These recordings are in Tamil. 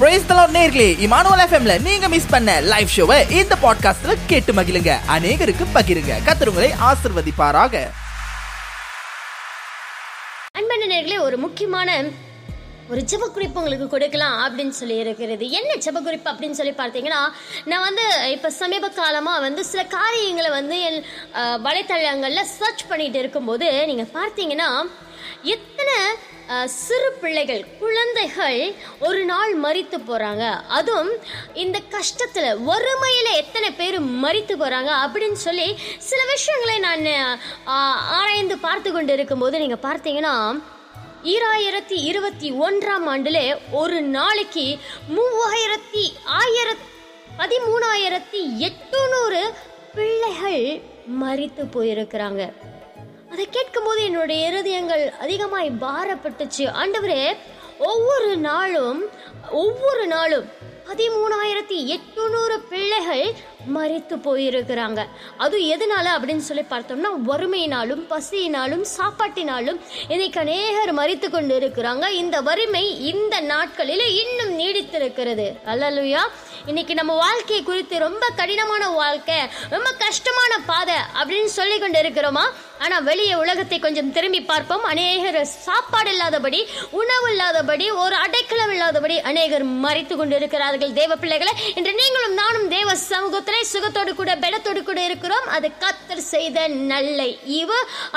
பிரைஸ் தலாட் நேர்களே இமானுவல் எஃப்எம்ல நீங்க மிஸ் பண்ண லைவ் ஷோவை இந்த பாட்காஸ்ட்ல கேட்டு மகிழுங்க. அநேகருக்கு பகிருங்க. கத்துருங்களை ஆசிர்வதிப்பாராக. அன்பான நேர்களே ஒரு முக்கியமான ஒரு ஜப குறிப்பு உங்களுக்கு கொடுக்கலாம் அப்படின்னு சொல்லி இருக்கிறது. என்ன ஜப குறிப்பு அப்படின்னு சொல்லி பார்த்தீங்கன்னா நான் வந்து இப்போ சமீப காலமாக வந்து சில காரியங்களை வந்து என் வலைத்தளங்களில் சர்ச் பண்ணிட்டு இருக்கும்போது நீங்கள் பார்த்தீங்கன்னா எத்தனை சிறு பிள்ளைகள் குழந்தைகள் ஒரு நாள் மறித்து போகிறாங்க அதுவும் இந்த கஷ்டத்தில் வறுமையில் எத்தனை பேர் மறித்து போகிறாங்க அப்படின்னு சொல்லி சில விஷயங்களை நான் ஆராய்ந்து பார்த்து கொண்டு இருக்கும்போது நீங்கள் பார்த்தீங்கன்னா ஈராயிரத்தி இருபத்தி ஒன்றாம் ஆண்டில் ஒரு நாளைக்கு மூவாயிரத்தி ஆயிரத் பதிமூணாயிரத்தி எட்டுநூறு பிள்ளைகள் மறித்து போயிருக்கிறாங்க. அதை கேட்கும்போது என்னுடைய இருதயங்கள் அதிகமாய் பாரப்பட்டுச்சு. ஆண்டவரே ஒவ்வொரு நாளும் ஒவ்வொரு நாளும் பதிமூணாயிரத்தி எட்நூறு பிள்ளைகள் மறித்து போயிருக்கிறாங்க. அது எதனால அப்படின்னு சொல்லி பார்த்தோம்னா வறுமையினாலும் பசியினாலும் சாப்பாட்டினாலும் இன்னைக்கு அநேகர் மறித்து கொண்டு இருக்கிறாங்க இந்த வறுமை இந்த நாட்களில் இன்னும் நீடித்திருக்கிறது. அல்லலுயா. இன்னைக்கு நம்ம வாழ்க்கையை குறித்து ரொம்ப கடினமான வாழ்க்கை ரொம்ப கஷ்டமான பாதை அப்படின்னு சொல்லி கொண்டு இருக்கிறோமா ஆனால் வெளியே உலகத்தை கொஞ்சம் திரும்பி பார்ப்போம். அநேகர் சாப்பாடு இல்லாதபடி உணவு இல்லாதபடி ஒரு அடைக்கலம் இல்லாதபடி அநேகர் மறைத்து கொண்டு இருக்கிறார்கள் தேவ பிள்ளைகளை இன்று நீங்களும் நானும் தேவ சமூகத்திலே சுகத்தோடு கூட பெலத்தோடு கூட இருக்கிறோம். அது கத்தர் செய்த நல்ல இவ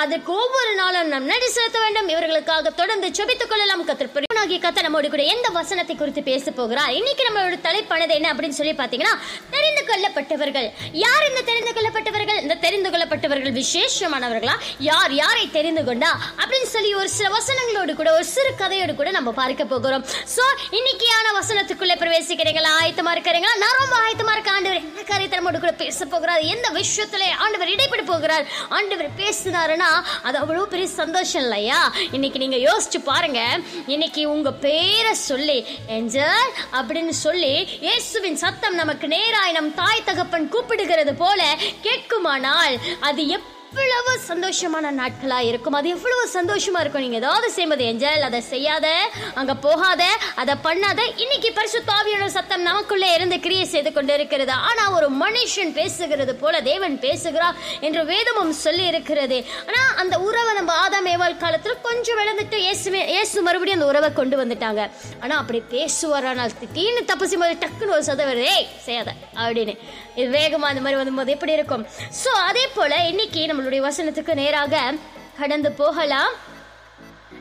அதற்கு ஒவ்வொரு நாளும் நாம் நடி செலுத்த வேண்டும். இவர்களுக்காக தொடர்ந்து சொபித்துக் கொள்ளலாம். கத்தர் பிரியனாகிய கத்தர் நம்மோடு கூட எந்த வசனத்தை குறித்து பேச போகிறார்? இன்னைக்கு நம்மளோட தலைப்பானது என்ன அப்படின்னு சொல்லி பார்த்தீங்கன்னா தெரிந்து கொள்ளப்பட்டவர்கள். யார் இந்த தெரிந்து கொள்ளப்பட்டவர்கள்? இந்த தெரிந்து கொள்ளப்பட்டவர்கள் விசேஷமானவர்களா? யார் யாரை தெரிந்து கொண்டா அப்படின்னு சொல்லி ஒரு சில வசனங்களோடு கூட ஒரு சிறு கதையோடு கூட நம்ம பார்க்க போகிறோம். ஸோ இன்னைக்கியான வசனத்துக்குள்ளே பிரவேசிக்கிறீங்களா? ஆயத்தமாக இருக்கிறீங்களா? நான் ரொம்ப ஆயத்தமாக இருக்க ஆண்டவர் என்ன காரியத்தனமோடு கூட பேச போகிறார்? எந்த விஷயத்துல ஆண்டவர் இடைப்பட போகிறார்? ஆண்டவர் பேசினாருன்னா அது அவ்வளோ பெரிய சந்தோஷம் இல்லையா? இன்னைக்கு நீங்கள் யோசிச்சு பாருங்க. இன்னைக்கு உங்கள் பேரை சொல்லி என்ஜல் அப்படின்னு சொல்லி இயேசுவின் சத்தம் நமக்கு நேராய் நம் தாய் தகப்பன் கூப்பிடுகிறது போல கேட்குமானால் அது எவ்வளவு சந்தோஷமான நாட்களா இருக்கும். அது எவ்வளவு சந்தோஷமா இருக்கும். நீங்க ஏதாவது செய்வது என்ஜல் அதை செய்யாத அங்க போகாத அதை பண்ணாத. இன்னைக்கு பரிசு தாவியோட சத்தம் நமக்குள்ளே இருந்து கிரியை செய்து கொண்டு இருக்கிறது ஆனா ஒரு மனுஷன் பேசுகிறது போல தேவன் பேசுகிறார் என்று வேதமும் சொல்லி இருக்கிறது ஆனா அந்த உறவை நம்ம ஆதாம் ஏவாள் காலத்துல கொஞ்சம் விளந்துட்டு இயேசுமே இயேசு மறுபடியும் அந்த உறவை கொண்டு வந்துட்டாங்க. ஆனா அப்படி பேசுவாரானால் திடீர்னு தப்பு செய்யும்போது டக்குன்னு ஒரு சதம் வருது ஏய் செய்யாத அப்படின்னு. இது வேகமா அந்த மாதிரி வரும்போது எப்படி இருக்கும்? சோ அதே போல இன்னைக்கு நம்ம உங்களுடைய வசனத்துக்கு நேராக கடந்து போகலாம்.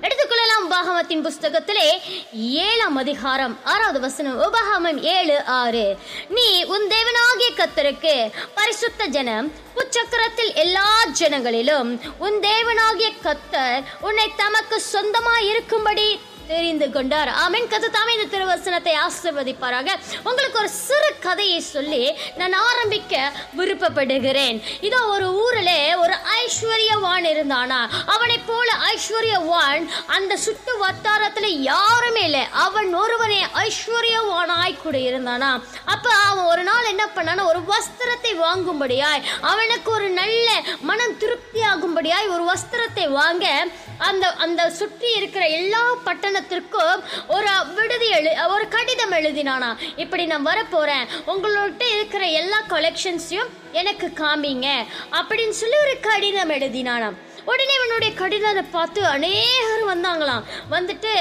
எடுத்துக்கொள்ளலாம் உபாகமத்தின் புஸ்தகத்திலே ஏழாம் அதிகாரம் ஆறாவது வசனம். உபாகமம் ஏழு ஆறு. நீ உன் தேவனாகிய கத்தருக்கு பரிசுத்த ஜனம் உச்சக்கரத்தில் எல்லா ஜனங்களிலும் உன் தேவனாகிய கத்தர் உன்னை தமக்கு சொந்தமாய் இருக்கும்படி தெரிந்து கொண்டார். ஆமென். கத்து இந்த திருவசனத்தை ஆசிர்வதிப்பாராக. உங்களுக்கு ஒரு சிறு கதையை சொல்லி நான் ஆரம்பிக்க விருப்பப்படுகிறேன். இதோ ஒரு ஊரில் ஒரு ஐஸ்வர்யவான் இருந்தானா? அவனை போல ஐஸ்வர்யவான் அந்த சுட்டு வட்டாரத்தில் யாருமே இல்லை. அவன் ஒருவனே ஐஸ்வர்யவானாய் கூட இருந்தானா அப்போ அவன் ஒரு நாள் என்ன பண்ணானா? ஒரு வஸ்திரத்தை வாங்கும்படியாய் அவனுக்கு ஒரு நல்ல மனம் திருப்தியாகும்படியாய் ஒரு வஸ்திரத்தை வாங்க அந்த அந்த சுற்றி இருக்கிற எல்லா பட்டணத்திற்கும் ஒரு விடுதி எழு ஒரு கடிதம் எழுதினானா இப்படி நான் வரப்போகிறேன் உங்கள்கிட்ட இருக்கிற எல்லா கலெக்ஷன்ஸையும் எனக்கு காமிங்க. அப்படின்னு சொல்லி ஒரு கடிதம் எழுதினானாம். உடனே இவனுடைய கடிதத்தை பார்த்து அநேக எல்லாரும் வந்தாங்களாம். வந்துட்டு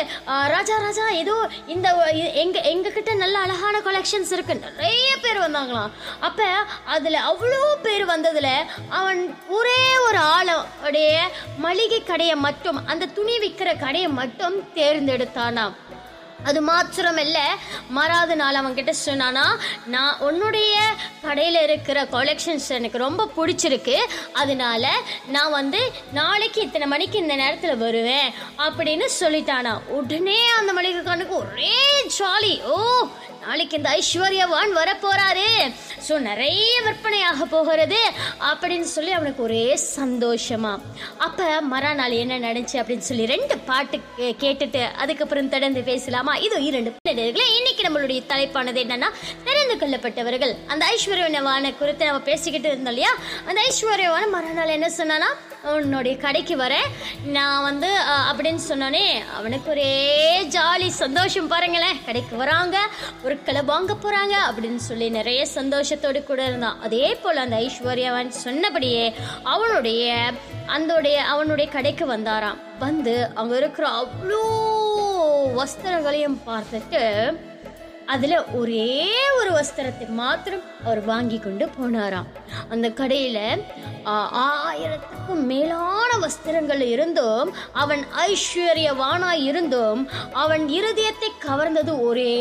ராஜா ராஜா ஏதோ இந்த எங்க எங்க கிட்ட நல்ல அழகான கலெக்ஷன்ஸ் இருக்கு. நிறைய பேர் வந்தாங்களாம். அப்ப அதுல அவ்வளோ பேர் வந்ததுல அவன் ஒரே ஒரு ஆளுடைய மளிகை கடையை மட்டும் அந்த துணி விற்கிற கடையை மட்டும் தேர்ந்தெடுத்தானாம். அது மாத்திரமல்ல மறாத நாள் அவன் கிட்ட சொன்னானா நான் உன்னுடைய கடையில் இருக்கிற கலெக்ஷன்ஸ் எனக்கு ரொம்ப பிடிச்சிருக்கு. அதனால நான் வந்து நாளைக்கு இத்தனை மணிக்கு இந்த நேரத்தில் வருவேன். அப்படின்னு சொல்லிட்டானா. உடனே அந்த மளிகைக்காரனுக்கு ஒரே ஜாலி ஓ நாளைக்கு இந்த ஐஸ்வர்யவான் வரப்போறாரு. ஸோ நிறைய விற்பனையாக போகிறது. அப்படின்னு சொல்லி அவனுக்கு ஒரே சந்தோஷமா. அப்போ மறுநாள் என்ன நடந்துச்சு அப்படின்னு சொல்லி ரெண்டு பாட்டு கே- கேட்டுட்டு அதுக்கப்புறம் தொடர்ந்து பேசலாமா? இது இரண்டு இன்னைக்கு நம்மளுடைய தலைப்பானது என்னன்னா தெரிந்து கொள்ளப்பட்டவர்கள். அந்த ஐஸ்வர்யவான குறித்து நம்ம பேசிக்கிட்டு இருந்தோம் இல்லையா? அந்த ஐஸ்வர்யவான மறுநாள் என்ன சொன்னானா உன்னுடைய கடைக்கு வரேன் நான் வந்து அப்படின்னு சொன்னோனே அவனுக்கு ஒரே ஜாலி சந்தோஷம் பாருங்களேன். கடைக்கு வராங்க பொருட்களை வாங்க போகிறாங்க அப்படின்னு சொல்லி நிறைய சந்தோஷத்தோடு கூட இருந்தான். அதே போல் அந்த ஐஸ்வர்யாவன் சொன்னபடியே அவனுடைய அந்தோடைய அவனுடைய கடைக்கு வந்தாராம். வந்து அங்கே இருக்கிற அவ்வளோ வஸ்திரங்களையும் பார்த்துட்டு அதுல ஒரே ஒரு வஸ்திரத்தை மாத்திரம் அவர் வாங்கி கொண்டு போனாராம். அந்த கடையில ஆ, ஆயிரத்துக்கும் மேலான வஸ்திரங்கள் இருந்தும் அவன் ஐஸ்வர்யவானாய் இருந்தும் அவன் இருதயத்தை கவர்ந்தது ஒரே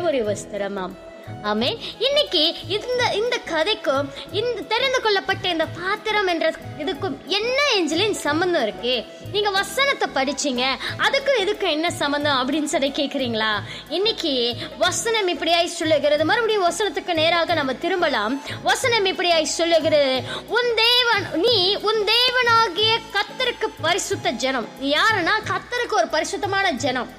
ஒரு வஸ்திரமாம். ஆமே இன்னைக்கு இந்த இந்த கதைக்கும் இந்த தெரிந்து கொள்ளப்பட்ட இந்த பாத்திரம் என்ற இதுக்கும் என்ன ஏஞ்சலின் சம்பந்தம் இருக்கு? நீங்க வசனத்தை படிச்சீங்க. அதுக்கு இதுக்கு என்ன சம்பந்தம் அப்படின்னு சொல்லி கேக்குறீங்களா? இன்னைக்கு வசனம் இப்படியாய் சொல்லுகிறது. மறுபடியும் வசனத்துக்கு நேராக நம்ம திரும்பலாம். வசனம் இப்படியாய் சொல்லுகிறது. உன் தேவன் நீ உன் தேவனாகிய கத்தருக்கு பரிசுத்த ஜனம். நீ யாருன்னா? கத்தருக்கு ஒரு பரிசுத்தமான ஜனம்.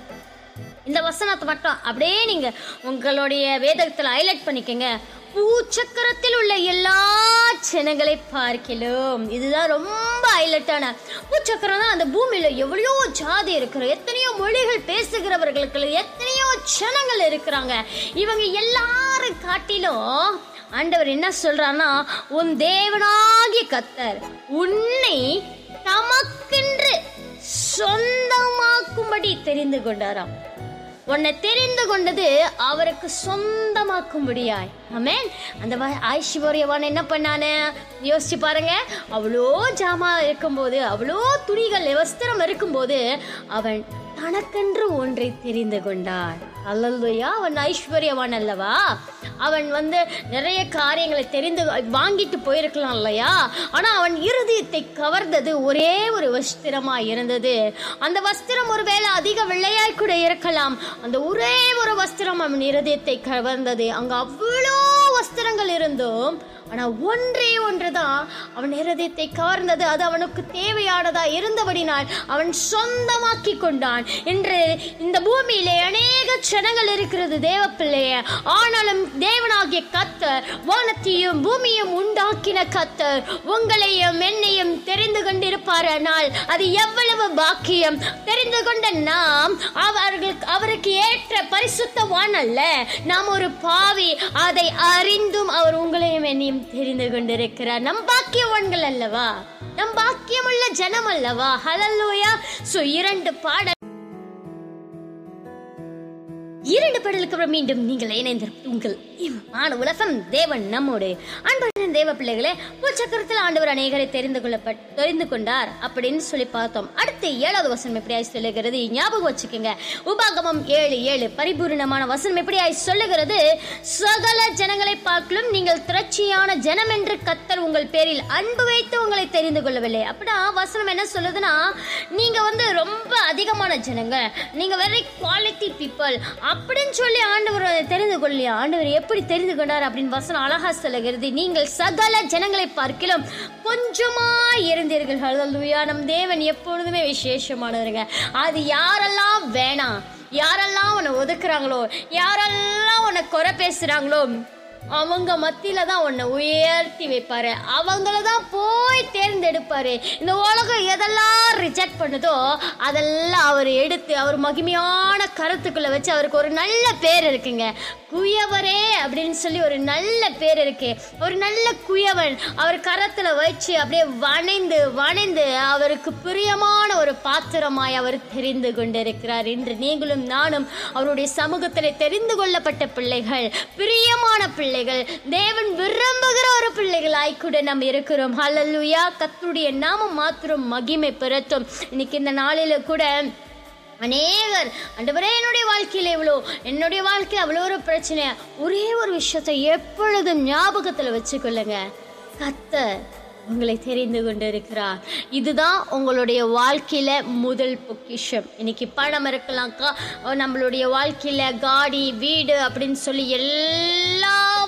இந்த வசனத்தை மட்டும் அப்படியே நீங்க உங்களுடைய வேதத்துல ஹைலைட் பண்ணிக்கங்க. பூச்சக்கரத்தில் உள்ள எல்லா ஜனங்களை பார்க்கலும். இதுதான் ரொம்ப ஹைலைட்டான பூச்சக்கரம் தான் அந்த பூமியில எவ்வளோ ஜாதி இருக்கிற எத்தனையோ மொழிகள் பேசுகிறவர்களுக்கு எத்தனையோ ஜனங்கள் இருக்கிறாங்க. இவங்க எல்லாரும் காட்டிலும் ஆண்டவர் என்ன சொல்றாருன்னா உன் தேவனாகிய கத்தர் உன்னை தமக்கென்று சொந்தமாக்கும்படி தெரிந்து கொண்டாராம். உன்னை தெரிந்து கொண்டது அவருக்கு சொந்தமாக்கும்படியாய் ஆமேன். அந்த ஐஸ்வர்யவான் என்ன பண்ணானு? யோசிச்சு பாருங்க. அவ்வளோ ஜாமா இருக்கும்போது அவ்வளோ துணிகள் வஸ்திரம் இருக்கும்போது அவன் தனக்கென்று ஒன்றை தெரிந்து கொண்டான். அல்லல்லையா அவன் ஐஸ்வர்யவான் அல்லவா? அவன் வந்து நிறைய காரியங்களை தெரிந்து வாங்கிட்டு போயிருக்கலாம் இல்லையா? ஆனால் அவன் இருதயத்தை கவர்ந்தது ஒரே ஒரு வஸ்திரமாக இருந்தது. அந்த வஸ்திரம் ஒருவேளை அதிக வெள்ளையாய் கூட இருக்கலாம். அந்த ஒரே ஒரு வஸ்திரம் அவன் இருதயத்தை கவர்ந்தது. அங்கே அவ்வளோ வஸ்திரங்கள் இருந்தும் ஆனால் ஒன்றே ஒன்றுதான். அவன் இருதயத்தை கவர்ந்தது அது அவனுக்கு தேவையானதா இருந்தபடினால் அவன் சொந்தமாக்கி கொண்டான். என்று இந்த பூமியிலே அநேக ஜனங்கள் இருக்கிறது தேவ பிள்ளைய ஆனாலும் தேவனாகிய கத்தர் வானத்தையும் பூமியும் உண்டாக்கின கத்தர் உங்களையும் என்னையும் தெரிந்து கொண்டிருப்பாரானால் அது எவ்வளவு பாக்கியம். தெரிந்து கொண்ட நாம் அவர்களுக்கு அவருக்கு ஏற்ற பரிசுத்தவான் அல்ல. நாம் ஒரு பாவி அதை அறிந்தும் அவர் உங்களையும் என்னையும் தெரிந்து கொண்டிருக்கிறார் நம் பாக்கியவான்கள் அல்லவா? நம் பாக்கியமுள்ள ஜனம் அல்லவா ஹலல்லோயா சோ இரண்டு பாடல் இரண்டு பாடலுக்கு அப்புறம் மீண்டும் நீங்கள் இணைந்திருப்பது உங்கள் இம்மான உலகம் தேவன் நம்மோடு. அன்பரின் தேவ பிள்ளைகளே உச்சக்கரத்தில் ஆண்டவர் அநேகரை தெரிந்து கொள்ளப்பட் தெரிந்து கொண்டார் அப்படின்னு சொல்லி பார்த்தோம். அடுத்து ஏழாவது வசனம் எப்படியாய் சொல்லுகிறது? ஞாபகம் வச்சுக்கோங்க. உபாகமம் ஏழு ஏழு பரிபூர்ணமான வசனம் எப்படியாய் சொல்லுகிறது? சகல ஜனங்களை பார்க்கலும் நீங்கள் திரட்சியான ஜனம் என்று கத்தர் உங்கள் பேரில் அன்பு வைத்து உங்களை தெரிந்து கொள்ளவில்லை. அப்படின்னா வசனம் என்ன சொல்லுதுன்னா நீங்க வந்து ரொம்ப அதிகமான ஜனங்க நீங்க வெரி குவாலிட்டி பீப்புள் அப்படின்னு சொல்லி ஆண்டவர் அதை தெரிந்து கொள்ளியா? ஆண்டவர் எப்படி தெரிந்து கொண்டார் அப்படின்னு வசனம் அழகா சொல்லுகிறது. நீங்கள் சகல ஜனங்களை பார்க்கிலும் கொஞ்சமா இருந்தீர்கள். ஹalleluya. நம் தேவன் எப்பொழுதுமே விசேஷமானவருங்க. அது யாரெல்லாம் வேணாம் யாரெல்லாம் உன்னை ஒதுக்குறாங்களோ யாரெல்லாம் உன்னை குறை பேசுறாங்களோ அவங்க மத்தியில தான் உன்னை உயர்த்தி வைப்பாரு. அவங்கள தான் போய் தேர்ந்தெடுப்பாரு. இந்த உலகம் எதெல்லாம் ரிஜெக்ட் பண்ணுதோ அதெல்லாம் அவர் எடுத்து அவர் மகிமையான கருத்துக்குள்ள வச்சு அவருக்கு ஒரு நல்ல பேர் இருக்குங்க. குயவரே அப்படின்னு சொல்லி ஒரு நல்ல பேர் இருக்கு. ஒரு நல்ல குயவன். அவர் கரத்துல வச்சு அப்படியே வணைந்து வணைந்து அவருக்கு பிரியமான ஒரு பாத்திரமாய் அவர் தெரிந்து கொண்டிருக்கிறார். இன்று நீங்களும் நானும் அவருடைய சமூகத்தில் தெரிந்து கொள்ளப்பட்ட பிள்ளைகள். பிரியமான பிள்ளைகள். தேவன் விரும்புகிற ஒரு பிள்ளைகளாய் கூட நாம் இருக்கிறோம். ஹலல்லுயா கர்த்தருடைய நாமம் மாத்திரம் மகிமை பெறட்டும் இன்னைக்கு இந்த நாளில கூட அநேகர் அண்டவரே என்னுடைய வாழ்க்கையில் இவ்வளோ என்னுடைய வாழ்க்கையில் அவ்வளோ ஒரு பிரச்சனை. ஒரே ஒரு விஷயத்தை எப்பொழுதும் ஞாபகத்தில் வச்சுக்கொள்ளுங்க. கத்த உங்களை தெரிந்து கொண்டிருக்கிறார். இதுதான் உங்களுடைய வாழ்க்கையில் முதல் பொக்கிஷம். இன்னைக்கு பணம் இருக்கலாம்க்கா நம்மளுடைய வாழ்க்கையில் காடி வீடு அப்படின்னு சொல்லி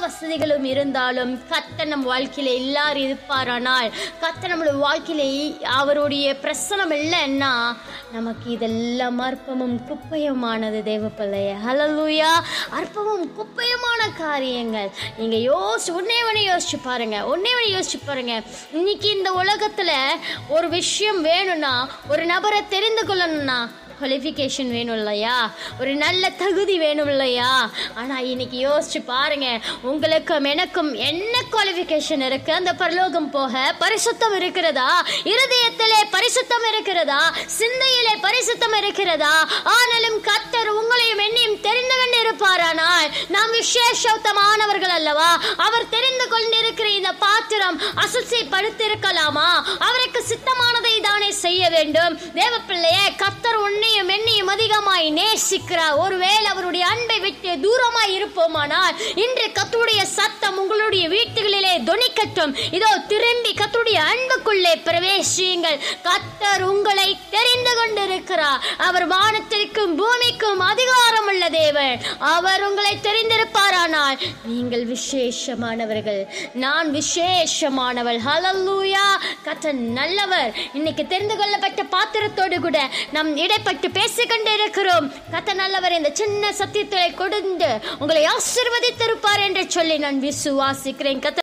வசதிகளும் இருந்தாலும் கத்த நம் வாழ்க்கையில எல்லாரும் இருப்பாரானால் கத்த நம்மளோட வாழ்க்கையில அவருடைய பிரசனம் இல்லைன்னா நமக்கு இதெல்லாம் அற்பமும் குப்பையுமானது தேவப்பிள்ளைய ஹலலூயா அற்பமும் குப்பையுமான காரியங்கள். நீங்க யோசிச்சு ஒன்னே ஒன்று யோசிச்சு பாருங்க. ஒன்னே ஒன்று யோசிச்சு பாருங்க. இன்னைக்கு இந்த உலகத்துல ஒரு விஷயம் வேணும்னா ஒரு நபரை தெரிந்து கொள்ளணும்னா குவாலிஃபிகேஷன் வேணும் இல்லையா ஒரு நல்ல தகுதி வேணும் இல்லையா ஆனால் இன்னைக்கு யோசிச்சு பாருங்க. உங்களுக்கும் எனக்கும் என்ன குவாலிஃபிகேஷன் இருக்கு? அந்த பரலோகம் போக பரிசுத்தம் இருக்கிறதா? இருதயத்திலே பரிசுத்தம் இருக்கிறதா? சிந்தையிலே பரிசுத்தம் இருக்கிறதா? ஆனாலும் கத்தர் உங்களையும் என்னையும் தெரிந்தவன் இருப்பாரானால் நாம் விசேஷமானவர்கள் அல்லவா? அவர் தெரிந்து கொண்டிருக்கிற இந்த பாத்திரம் அசுசைப்படுத்திருக்கலாமா அவருக்கு சித்தமானதை தானே செய்ய வேண்டும். தேவ பிள்ளையே கத்தர் உன்னையும் என்னையும் அதிகமாய் நேசிக்கிறார். ஒருவேளை அவருடைய அன்பை விட்டு தூரமாய் இருப்போமானால் இன்று கத்துடைய சத்தம் உங்களுடைய வீட்டுகளிலே துணிக்கட்டும். இதோ திரும்பி கத்துடைய அன்புக்குள்ளே பிரவேசியுங்கள். கத்தர் உங்களை தெரிந்து கொண்டிருக்கிறார். அவர் வானத்திற்கும் பூமிக்கும் அதிகாரம் உள்ள தேவன். அவர் உங்களை தெரிந்திரு தெரிந்திருப்பாரானால் நீங்கள் விசேஷமானவர்கள். நான் விசேஷமானவள். ஹலல்லூயா கத்த நல்லவர். இன்னைக்கு தெரிந்து கொள்ளப்பட்ட பாத்திரத்தோடு கூட நம் இடைப்பட்டு பேசிக்கொண்டு இருக்கிறோம் கத்த நல்லவர் இந்த சின்ன சத்தியத்தை கொடுந்து உங்களை ஆசிர்வதித்திருப்பார் என்று சொல்லி நான் விசுவாசிக்கிறேன். கத்த